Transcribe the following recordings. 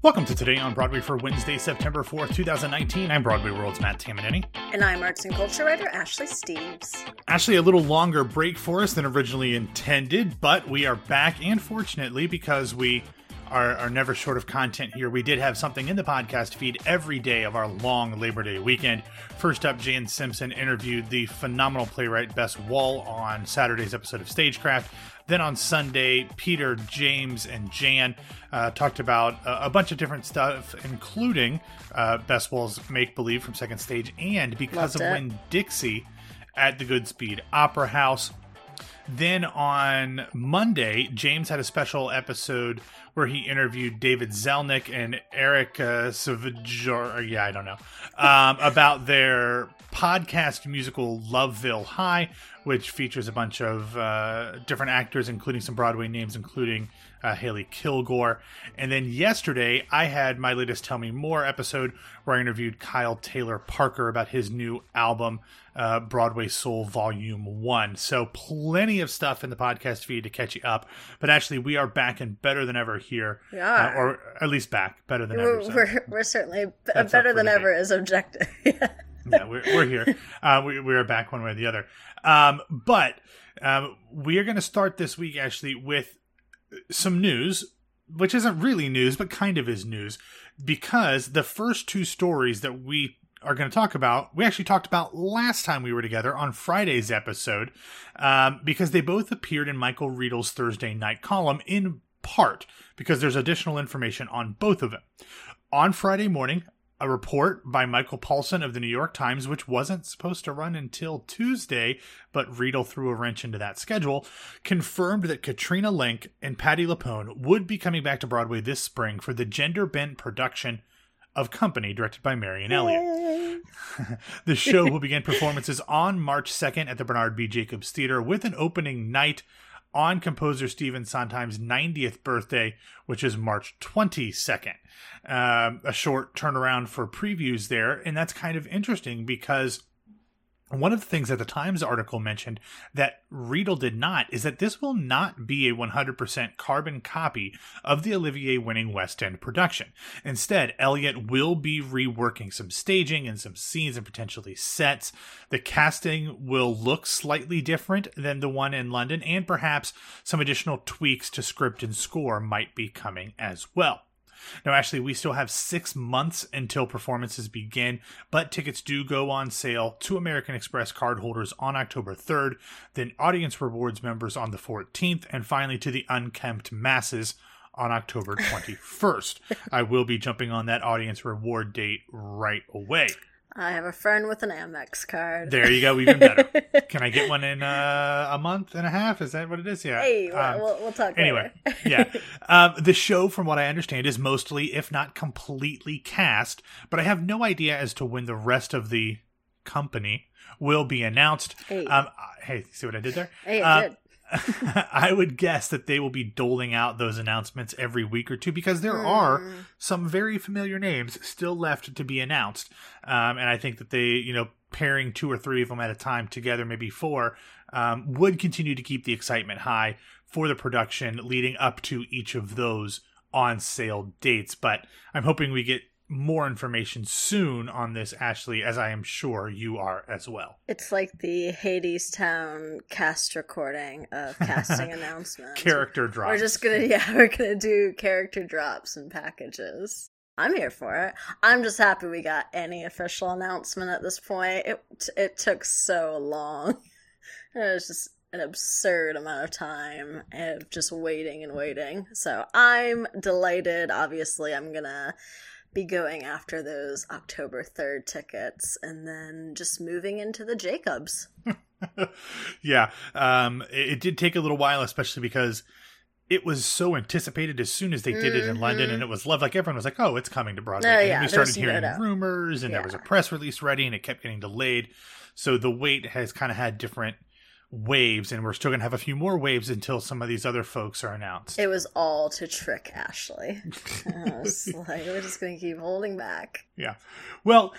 Welcome to Today on Broadway for Wednesday, September 4th, 2019. I'm Broadway World's Matt Tamanini. And I'm arts and culture writer Ashley Steves. Ashley, a little longer break for us than originally intended, but we are back, and fortunately, because we are, are never short of content here, we did have something in the podcast feed every day of our long Labor Day weekend. First up, Jan Simpson interviewed the phenomenal playwright Bess Wohl on Saturday's episode of Stagecraft. Then on Sunday, Peter, James, and Jan uh, talked about a, a, bunch of different stuff, including uh, Bess Wohl's Make Believe from Second Stage and Because Loved of it. Win Dixie at the Goodspeed Opera House. Then on Monday, James had a special episode where he interviewed David Zellnik and Erica Savajor. Yeah, I don't know. Um, about their podcast musical Loveville High, which features a bunch of uh, different actors, including some Broadway names, including uh, Hailey Kilgore. And then yesterday, I had my latest Tell Me More episode where I interviewed Kyle Taylor Parker about his new album, uh, Broadway Soul Volume 1. So, plenty of stuff in the podcast feed to catch you up. But actually, we are back and better than ever here. Are. Uh, or at least back, better than ever. We're, so. we're, we're certainly b- better than ever is objective. yeah. Yeah, we're, we're here. Uh, we, we are back one way or the other. Um, but um, we are going to start this week, actually, with some news, which isn't really news, but kind of is news, because the first two stories that we are going to talk about, we actually talked about last time we were together on Friday's episode, um, because they both appeared in Michael Riedel's Thursday night column in part because there's additional information on both of them. On Friday morning, a report by Michael Paulson of the New York Times, which wasn't supposed to run until Tuesday, but Riedel threw a wrench into that schedule, confirmed that Katrina Lenk and Patti LuPone would be coming back to Broadway this spring for the gender bent production of Company, directed by Marianne Elliott. The show will begin performances on March 2nd at the Bernard B. Jacobs Theater with an opening night on composer Stephen Sondheim's 90th birthday, which is March 22nd. Um, a short turnaround for previews there, and that's kind of interesting because one of the things that the Times article mentioned that Riedel did not is that this will not be a 100% carbon copy of the Olivier winning West End production. Instead, Elliott will be reworking some staging and some scenes and potentially sets. The casting will look slightly different than the one in London, and perhaps some additional tweaks to script and score might be coming as well. Now, actually, we still have six months until performances begin, but tickets do go on sale to American Express cardholders on October 3rd, then Audience Rewards members on the 14th, and finally to the unkempt masses on October 21st. I will be jumping on that audience reward date right away. I have a friend with an Amex card. There you go, even better. Can I get one in uh, a month and a half? Is that what it is? Yeah. Hey, Um, we'll, we'll talk anyway yeah um, the show from what i understand is mostly if not completely cast but i have no idea as to when the rest of the company will be announced Hey. um, uh, hey see what i did there hey, Uh. I would guess that they will be doling out those announcements every week or two because there are Hmm. some very familiar names still left to be announced. Um, and I think that they, you know, pairing two or three of them at a time together, maybe four, um, would continue to keep the excitement high for the production leading up to each of those on sale dates. But I'm hoping we get more information soon on this, Ashley, as I am sure you are as well. It's like the Hadestown cast recording of casting announcements. Character drops. We're just gonna, yeah, we're gonna do character drops and packages. I'm here for it. I'm just happy we got any official announcement at this point. It it took so long. It was just an absurd amount of time of just waiting and waiting. So I'm delighted. Obviously, I'm gonna be going after those October 3rd tickets and then just moving into the Jacobs. yeah, um, it, it did take a little while, especially because it was so anticipated as soon as they did it in London, Mhm. and it was loved. Like everyone was like, "Oh, it's coming to Broadway." Oh, and yeah, we started there's no hearing rumors, and there was a press release ready, and it kept getting delayed. So the wait has kind of had different waves, and we're still going to have a few more waves until some of these other folks are announced. It was all to trick Ashley. I was like, we're just going to keep holding back. Yeah. Well,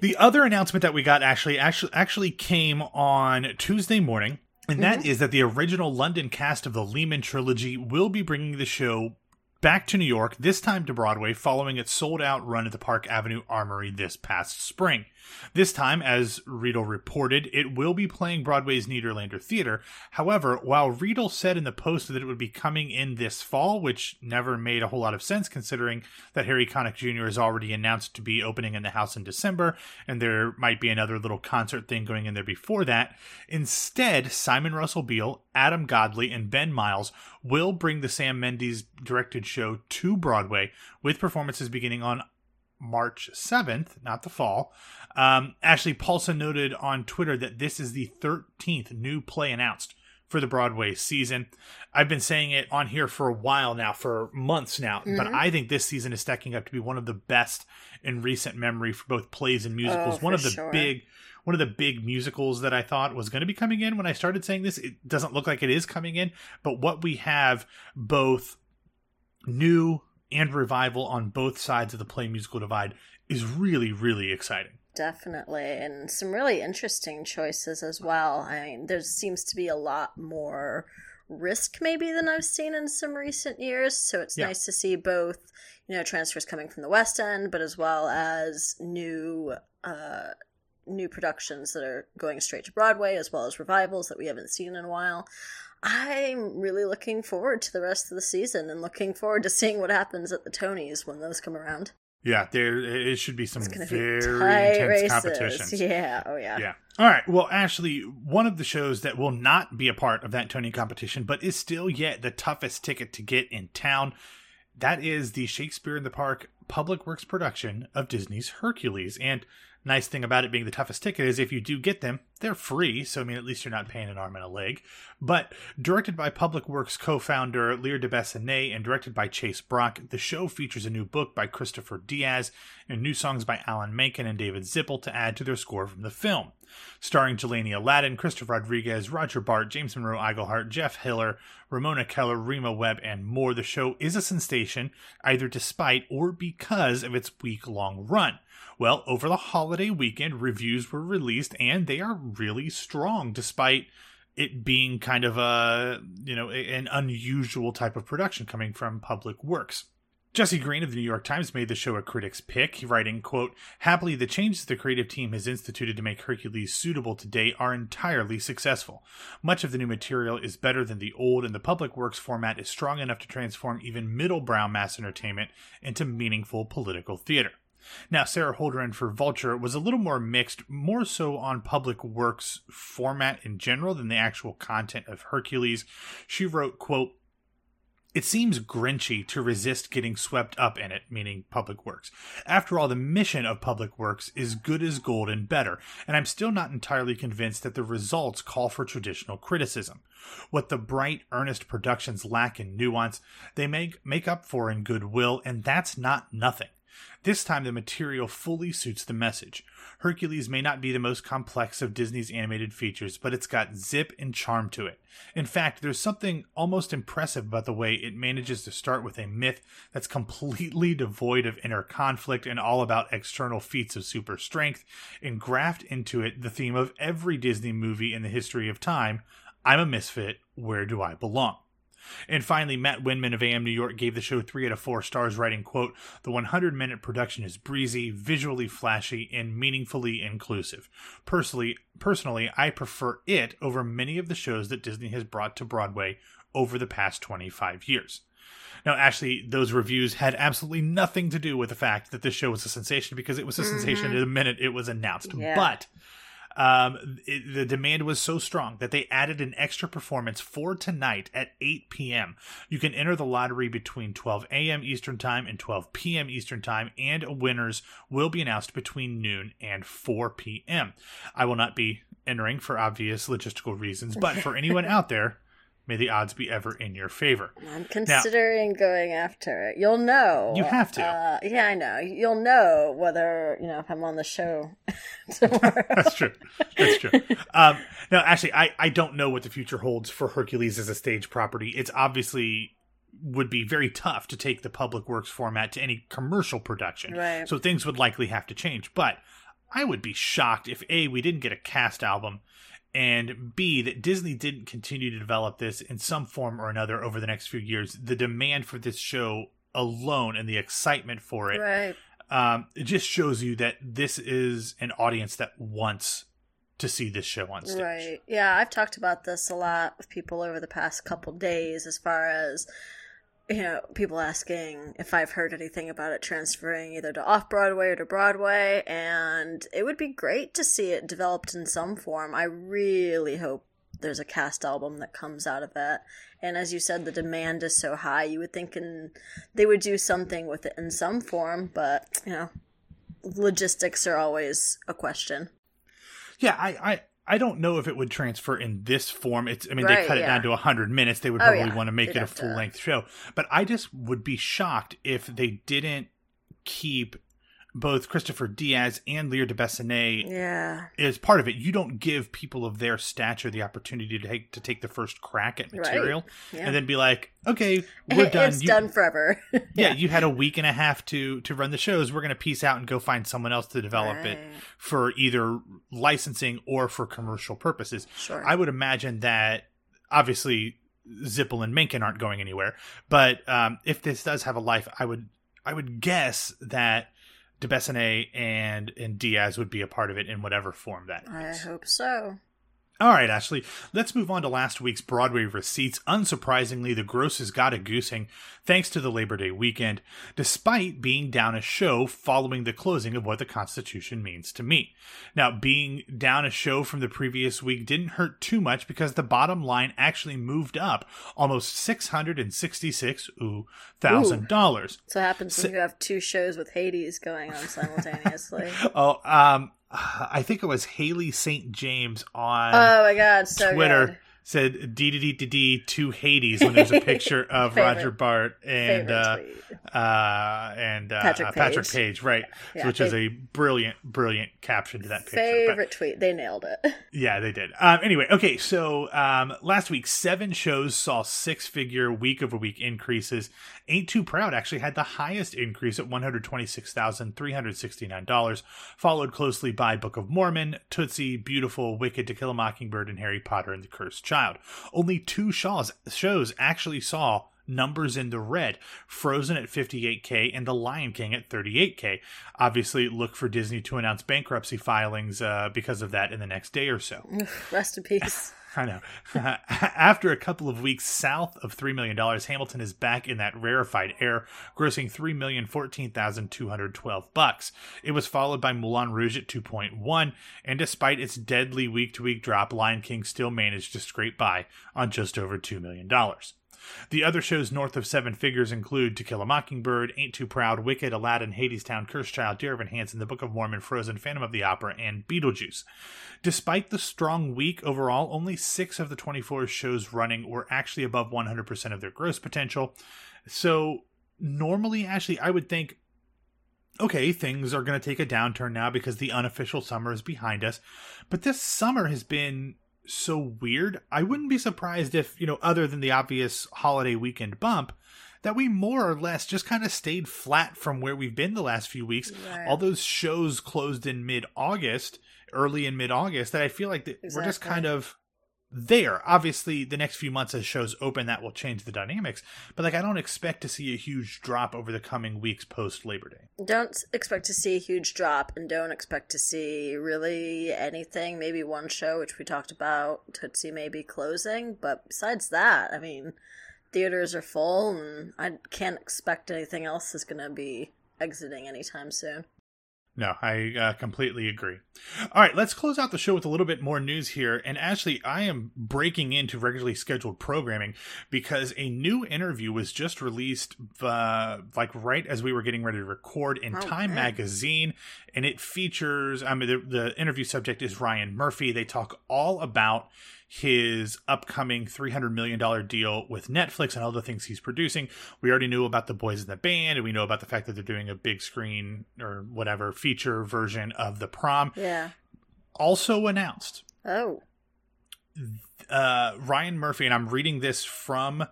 the other announcement that we got actually actually actually came on Tuesday morning, and that mm-hmm. is that the original London cast of the Lehman trilogy will be bringing the show back to New York, this time to Broadway, following its sold out run at the Park Avenue Armory this past spring. This time, as Riedel reported, it will be playing Broadway's Nederlander Theater. However, while Riedel said in the post that it would be coming in this fall, which never made a whole lot of sense considering that Harry Connick Jr. is already announced to be opening in the house in December, and there might be another little concert thing going in there before that, instead, Simon Russell Beale, Adam Godley, and Ben Miles will bring the Sam Mendes directed show to Broadway with performances beginning on March 7th, not the fall. Um, Ashley Paulson noted on Twitter that this is the 13th new play announced for the Broadway season. I've been saying it on here for a while now, for months now, mm-hmm. but I think this season is stacking up to be one of the best in recent memory for both plays and musicals. Oh, one of the sure. big one of the big musicals that I thought was going to be coming in when I started saying this. It doesn't look like it is coming in, but what we have both new and revival on both sides of the play musical divide is really, really exciting. Definitely, and some really interesting choices as well. I mean, there seems to be a lot more risk maybe than I've seen in some recent years. So it's Yeah. nice to see both, you know, transfers coming from the West End, but as well as new uh new productions that are going straight to Broadway, as well as revivals that we haven't seen in a while. I'm really looking forward to the rest of the season and looking forward to seeing what happens at the Tonys when those come around. Yeah, there it should be some very be intense races. competitions. Yeah, oh yeah. Yeah. All right. Well, Ashley, one of the shows that will not be a part of that Tony competition, but is still yet the toughest ticket to get in town, that is the Shakespeare in the Park Public Works production of Disney's Hercules. And nice thing about it being the toughest ticket is if you do get them, they're free. So I mean, at least you're not paying an arm and a leg. But directed by Public Works co-founder Lear de Bessonet and directed by Chase Brock, the show features a new book by Kristoffer Diaz and new songs by Alan Menken and David Zippel to add to their score from the film. Starring Jelani Aladdin, Krysta Rodriguez, Roger Bart, James Monroe Iglehart, Jeff Hiller, Ramona Keller, Rema Webb, and more, the show is a sensation either despite or because of its week long run. Well, over the holiday weekend, reviews were released and they are really strong despite it being kind of a, you know, an unusual type of production coming from Public Works. Jesse Green of the New York Times made the show a critic's pick, writing, quote, Happily, the changes the creative team has instituted to make Hercules suitable today are entirely successful. Much of the new material is better than the old, and the public works format is strong enough to transform even middle brow mass entertainment into meaningful political theater. Now, Sara Holdren for Vulture was a little more mixed, more so on public works format in general than the actual content of Hercules. She wrote, quote, it seems grinchy to resist getting swept up in it, meaning public works. After all, the mission of public works is good as gold and better, and I'm still not entirely convinced that the results call for traditional criticism. What the bright, earnest productions lack in nuance, they make, make up for in goodwill, and that's not nothing. This time, the material fully suits the message. Hercules may not be the most complex of Disney's animated features, but it's got zip and charm to it. In fact, there's something almost impressive about the way it manages to start with a myth that's completely devoid of inner conflict and all about external feats of super strength, and graft into it the theme of every Disney movie in the history of time I'm a misfit, where do I belong? And finally, Matt Windman of AM New York gave the show three out of four stars, writing, quote, The 100 minute production is breezy, visually flashy, and meaningfully inclusive. Personally, personally, I prefer it over many of the shows that Disney has brought to Broadway over the past 25 years. Now, actually, those reviews had absolutely nothing to do with the fact that this show was a sensation because it was a sensation mm-hmm. the minute it was announced. Yeah. But um, it, the demand was so strong that they added an extra performance for tonight at 8 p.m. You can enter the lottery between 12 a.m. Eastern Time and 12 p.m. Eastern Time, and winners will be announced between noon and 4 p.m. I will not be entering for obvious logistical reasons, but for anyone out there, may the odds be ever in your favor. I'm considering going after it. You'll know. You have to. Uh, yeah, I know. You'll know whether you know if I'm on the show tomorrow. That's true. That's true. Um, no, actually, I, I don't know what the future holds for Hercules as a stage property. It's obviously would be very tough to take the public works format to any commercial production. Right. So things would likely have to change. But I would be shocked if A, we didn't get a cast album, and B, that Disney didn't continue to develop this in some form or another over the next few years, the demand for this show alone and the excitement for it, Right. um, it just shows you that this is an audience that wants to see this show on stage. Right. Yeah, I've talked about this a lot with people over the past couple days as far as you know, people asking if I've heard anything about it transferring either to off Broadway or to Broadway, and it would be great to see it developed in some form. I really hope there's a cast album that comes out of it. And as you said, the demand is so high, you would think in, they would do something with it in some form, but, you know, logistics are always a question. Yeah, I, I I don't know if it would transfer in this form. It's I mean they Right, cut it down to 100 minutes. They would Oh, probably yeah. want to make They'd it a full length show. But I just would be shocked if they didn't keep both Kristoffer Diaz and Lear de Bessonet Yeah. as part of it. You don't give people of their stature the opportunity to take to take the first crack at Right. material Yeah. and then be like, "Okay, we're done." It's You- done forever. yeah, you had a week and a half to to run the shows. We're going to piece out and go find someone else to develop it for either licensing or for commercial purposes. Sure. I would imagine that obviously Zippel and Menken aren't going anywhere, but um, if this does have a life, I would I would guess that DeBessonet and and Diaz would be a part of it in whatever form that I is. hope so. All right, Ashley, let's move on to last week's Broadway receipts. Unsurprisingly, the grosses got a goosing thanks to the Labor Day weekend, despite being down a show following the closing of what the Constitution means to me. Now, being down a show from the previous week didn't hurt too much because the bottom line actually moved up almost six hundred and sixty-six thousand dollars. So it happens So- when you have two shows with Hades going on simultaneously. Oh, um, I think it was Haley St. James on. oh my god, so Twitter good. Said D D D D D to Hades when there's a picture of Favorite- Roger Bart and uh, uh, and uh, Patrick uh, Patrick Page. Page, right? Yeah, which is a brilliant, brilliant caption to that picture. Favorite tweet. They nailed it. Yeah, they did. Um, anyway, okay, so um, last week seven shows saw six-figure week-over-week increases. Ain't Too Proud actually had the highest increase at one hundred twenty-six thousand three hundred sixty-nine dollars, followed closely by Book of Mormon, Tootsie, Beautiful, Wicked, To Kill a Mockingbird, and Harry Potter and the Cursed Child. Only two shows actually saw numbers in the red frozen at 58k and the lion king at 38k obviously look for disney to announce bankruptcy filings uh, because of that in the next day or so Rest in peace. I know. After a couple of weeks south of $3 million, Hamilton is back in that rarefied air, grossing 3,014,212 bucks. It was followed by Moulin Rouge at 2.1, and despite its deadly week-to-week drop, Lion King still managed to scrape by on just over $2 million. The other shows north of seven figures include To Kill a Mockingbird, Ain't Too Proud, Wicked, Aladdin, Hadestown, Cursed Child, Dear Evan Hansen, The Book of Mormon, Frozen, Phantom of the Opera, and Beetlejuice. Despite the strong week overall, only six of the 24 shows running were actually above 100% of their gross potential. So, normally, actually, I would think okay, things are going to take a downturn now because the unofficial summer is behind us. But this summer has been so weird. I wouldn't be surprised if, you know, other than the obvious holiday weekend bump, that we more or less just kind of stayed flat from where we've been the last few weeks. Right. All those shows closed in mid August, early in mid August, that I feel like that we're just kind of there. Obviously, the next few months as shows open, that will change the dynamics. But like, I don't expect to see a huge drop over the coming weeks post Labor Day. Don't expect to see a huge drop, and don't expect to see really anything. Maybe one show, which we talked about, Tootsie may be closing, but besides that, I mean, theaters are full, and I can't expect anything else is going to be exiting anytime soon. No, I uh, completely agree. All right, let's close out the show with a little bit more news here. And Ashley, I am breaking into regularly scheduled programming because a new interview was just released, uh, like right as we were getting ready to record in Oh, Time man. Magazine, and it features. I mean, the, the interview subject is Ryan Murphy. They talk all about his upcoming $300 million deal with Netflix and all the things he's producing. We already knew about the boys in the band, and we know about the fact that they're doing a big screen or whatever feature version of the prom. Yeah. Also announced, Oh. uh, Ryan Murphy, and I'm reading this from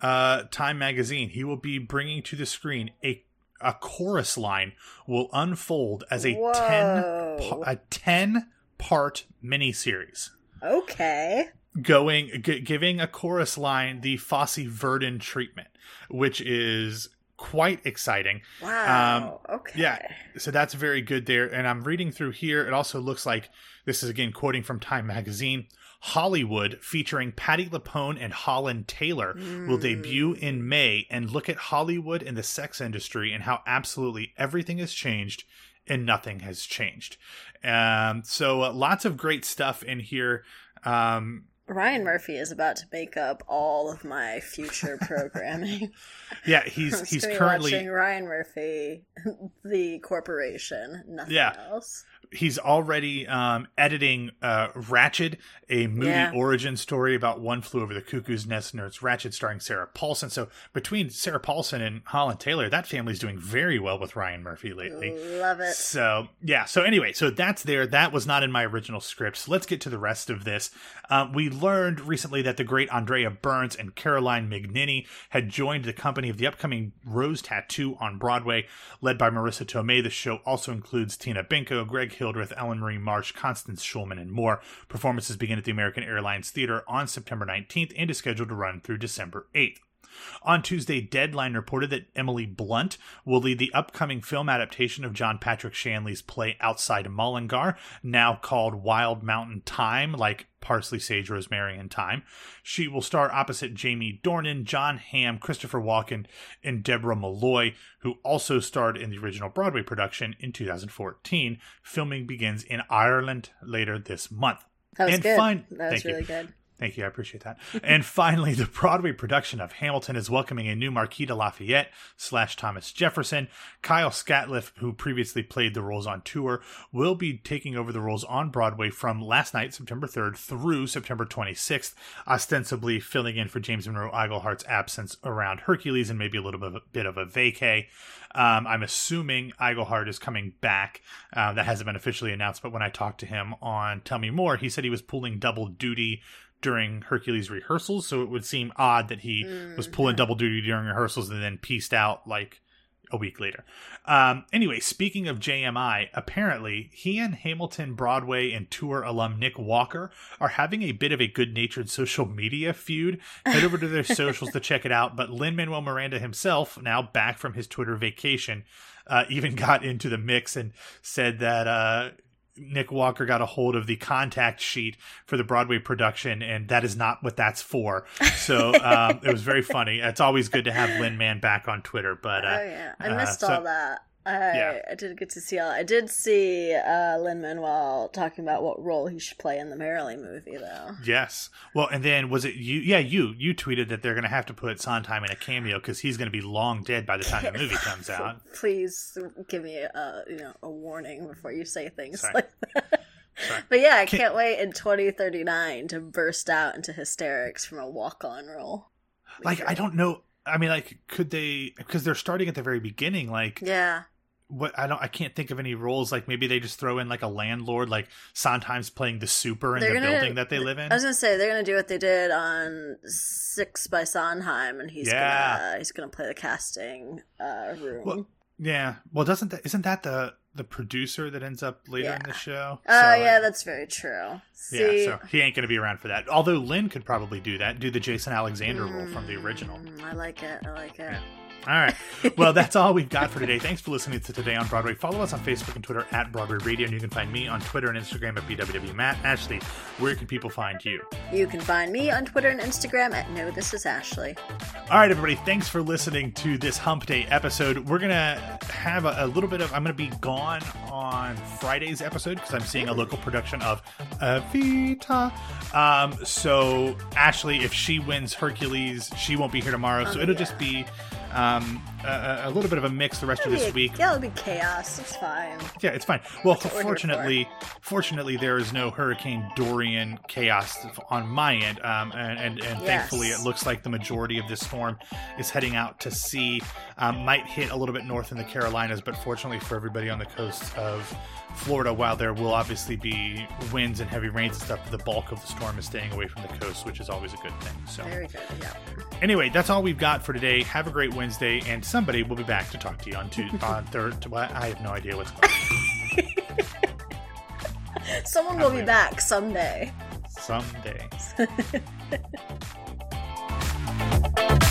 uh, Time Magazine, he will be bringing to the screen a a chorus line will unfold as a 10 Whoa. pa- a 10 part miniseries. Okay. going g- giving a chorus line the Fosse Verdon treatment, which is quite exciting. Wow. Um, okay. Yeah, so that's very good there. And I'm reading through here. It also looks like this is again quoting from Time Magazine. Hollywood, featuring Patti LuPone and Holland Taylor, will debut in May and look at Hollywood and the sex industry and how absolutely everything has changed and nothing has changed. Um, so uh, lots of great stuff in here. Um, Ryan Murphy is about to make up all of my future programming. yeah, I'm he's he's currently Ryan Murphy, the corporation, nothing Yeah. else. He's already um, editing uh, Ratched, a movie Yeah. origin story about One Flew Over the Cuckoo's Nest, and it's Ratched starring Sarah Paulson. So between Sarah Paulson and Holland Taylor, that family's doing very well with Ryan Murphy lately. Love it. So yeah. So anyway, so that's there. That was not in my original script. So let's get to the rest of this. Um, we learned recently that the great Andrea Burns and Carolyn Mignini had joined the company of the upcoming Rose Tattoo on Broadway, led by Marisa Tomei. The show also includes Tina Benko, Greg Hildreth, Ellyn Marie Marsh, Constance Shulman, and more. Performances begin at the American Airlines Theater on September 19th and is scheduled to run through December 8th. On Tuesday, Deadline reported that Emily Blunt will lead the upcoming film adaptation of John Patrick Shanley's play Outside Mullingar, now called Wild Mountain Thyme, like Parsley, Sage, Rosemary, and Thyme. She will star opposite Jamie Dornan, Jon Hamm, Christopher Walken, and Dearbhla Molloy, who also starred in the original Broadway production in 2014. Filming begins in Ireland later this month. That was And good. fine- that was thank you. really good. Thank you. I appreciate that. and finally, the Broadway production of Hamilton is welcoming a new Marquis de Lafayette slash Thomas Jefferson. Kyle Scatliff, who previously played the roles on tour, will be taking over the roles on Broadway from last night, September 3rd, through September 26th, ostensibly filling in for James Monroe Iglehart's absence around Hercules and maybe a little bit of a, bit of a vacay. Um, I'm assuming Iglehart is coming back. Uh, that hasn't been officially announced, but when I talked to him on Tell Me More, he said he was pulling double duty during Hercules rehearsals, so it would seem odd that he was pulling double duty during rehearsals and then pieced out like a week later. Um, anyway, speaking of JMI, apparently he and Hamilton Broadway and tour alum Nik Walker are having a bit of a good natured social media feud. Head over to their socials to check it out. But Lin Manuel Miranda himself, now back from his Twitter vacation, uh, even got into the mix and said that. Uh, Nik Walker got a hold of the contact sheet for the Broadway production, and that is not what that's for. So um, it was very funny. It's always good to have Lin Man back on Twitter, but uh, oh yeah, I uh, missed so- all that. I, Yeah. I did get to see all. I did see uh, Lin Manuel talking about what role he should play in the Merrily movie, though. Yes. Well, and then was it you? Yeah, you. You tweeted that they're going to have to put Sondheim in a cameo because he's going to be long dead by the time the movie comes out. Please give me a you know a warning before you say things Sorry. like that. Sorry. But yeah, I Can- can't wait in 2039 to burst out into hysterics from a walk-on role. Like, I don't know. I mean, like, could they? Because they're starting at the very beginning. Like, Yeah, what? I don't. I can't think of any roles. Like, maybe they just throw in like a landlord, like Sondheim's playing the super in They're the gonna- building that they live in. I was gonna say they're gonna do what they did on Six by Sondheim, and he's Yeah. gonna he's gonna play the casting uh, room. Well, Yeah. Well, doesn't that isn't that the the producer that ends up later in the show? Oh So, yeah, that's very true. See, yeah. So he ain't gonna be around for that. Although Lin could probably do that, do the Jason Alexander role from the original. Mm, I like it. I like it. All right. Well, that's all we've got for today. Thanks for listening to Today on Broadway. Follow us on Facebook and Twitter at Broadway Radio, and you can find me on Twitter and Instagram at BWWMatt. Ashley, where can people find you? You can find me on Twitter and Instagram at No This Is Ashley. All right, everybody. Thanks for listening to this Hump Day episode. We're gonna have a, a little bit of. I'm gonna be gone on Friday's episode because I'm seeing a local production of Evita. Um, so Ashley, if she wins Hercules, she won't be here tomorrow. So Oh, it'll yeah. just be um, a, a little bit of a mix the rest of this be- week. Yeah, it'll be chaos. It's fine. Yeah, it's fine. Well, fortunately, fortunately, there is no Hurricane Dorian chaos on my end, um, and and, and Yes. thankfully, it looks like the majority of this storm is heading out to sea. Um, might hit a little bit north in the Carolinas, but fortunately for everybody on the coast of Florida, while there will obviously be winds and heavy rains and stuff, the bulk of the storm is staying away from the coast, which is always a good thing. So, Very good. Yeah. anyway, that's all we've got for today. Have a great Wednesday, and somebody will be back to talk to you on Tuesday, on Thursday. I have no idea what's going on. Someone will be back someday. Someday.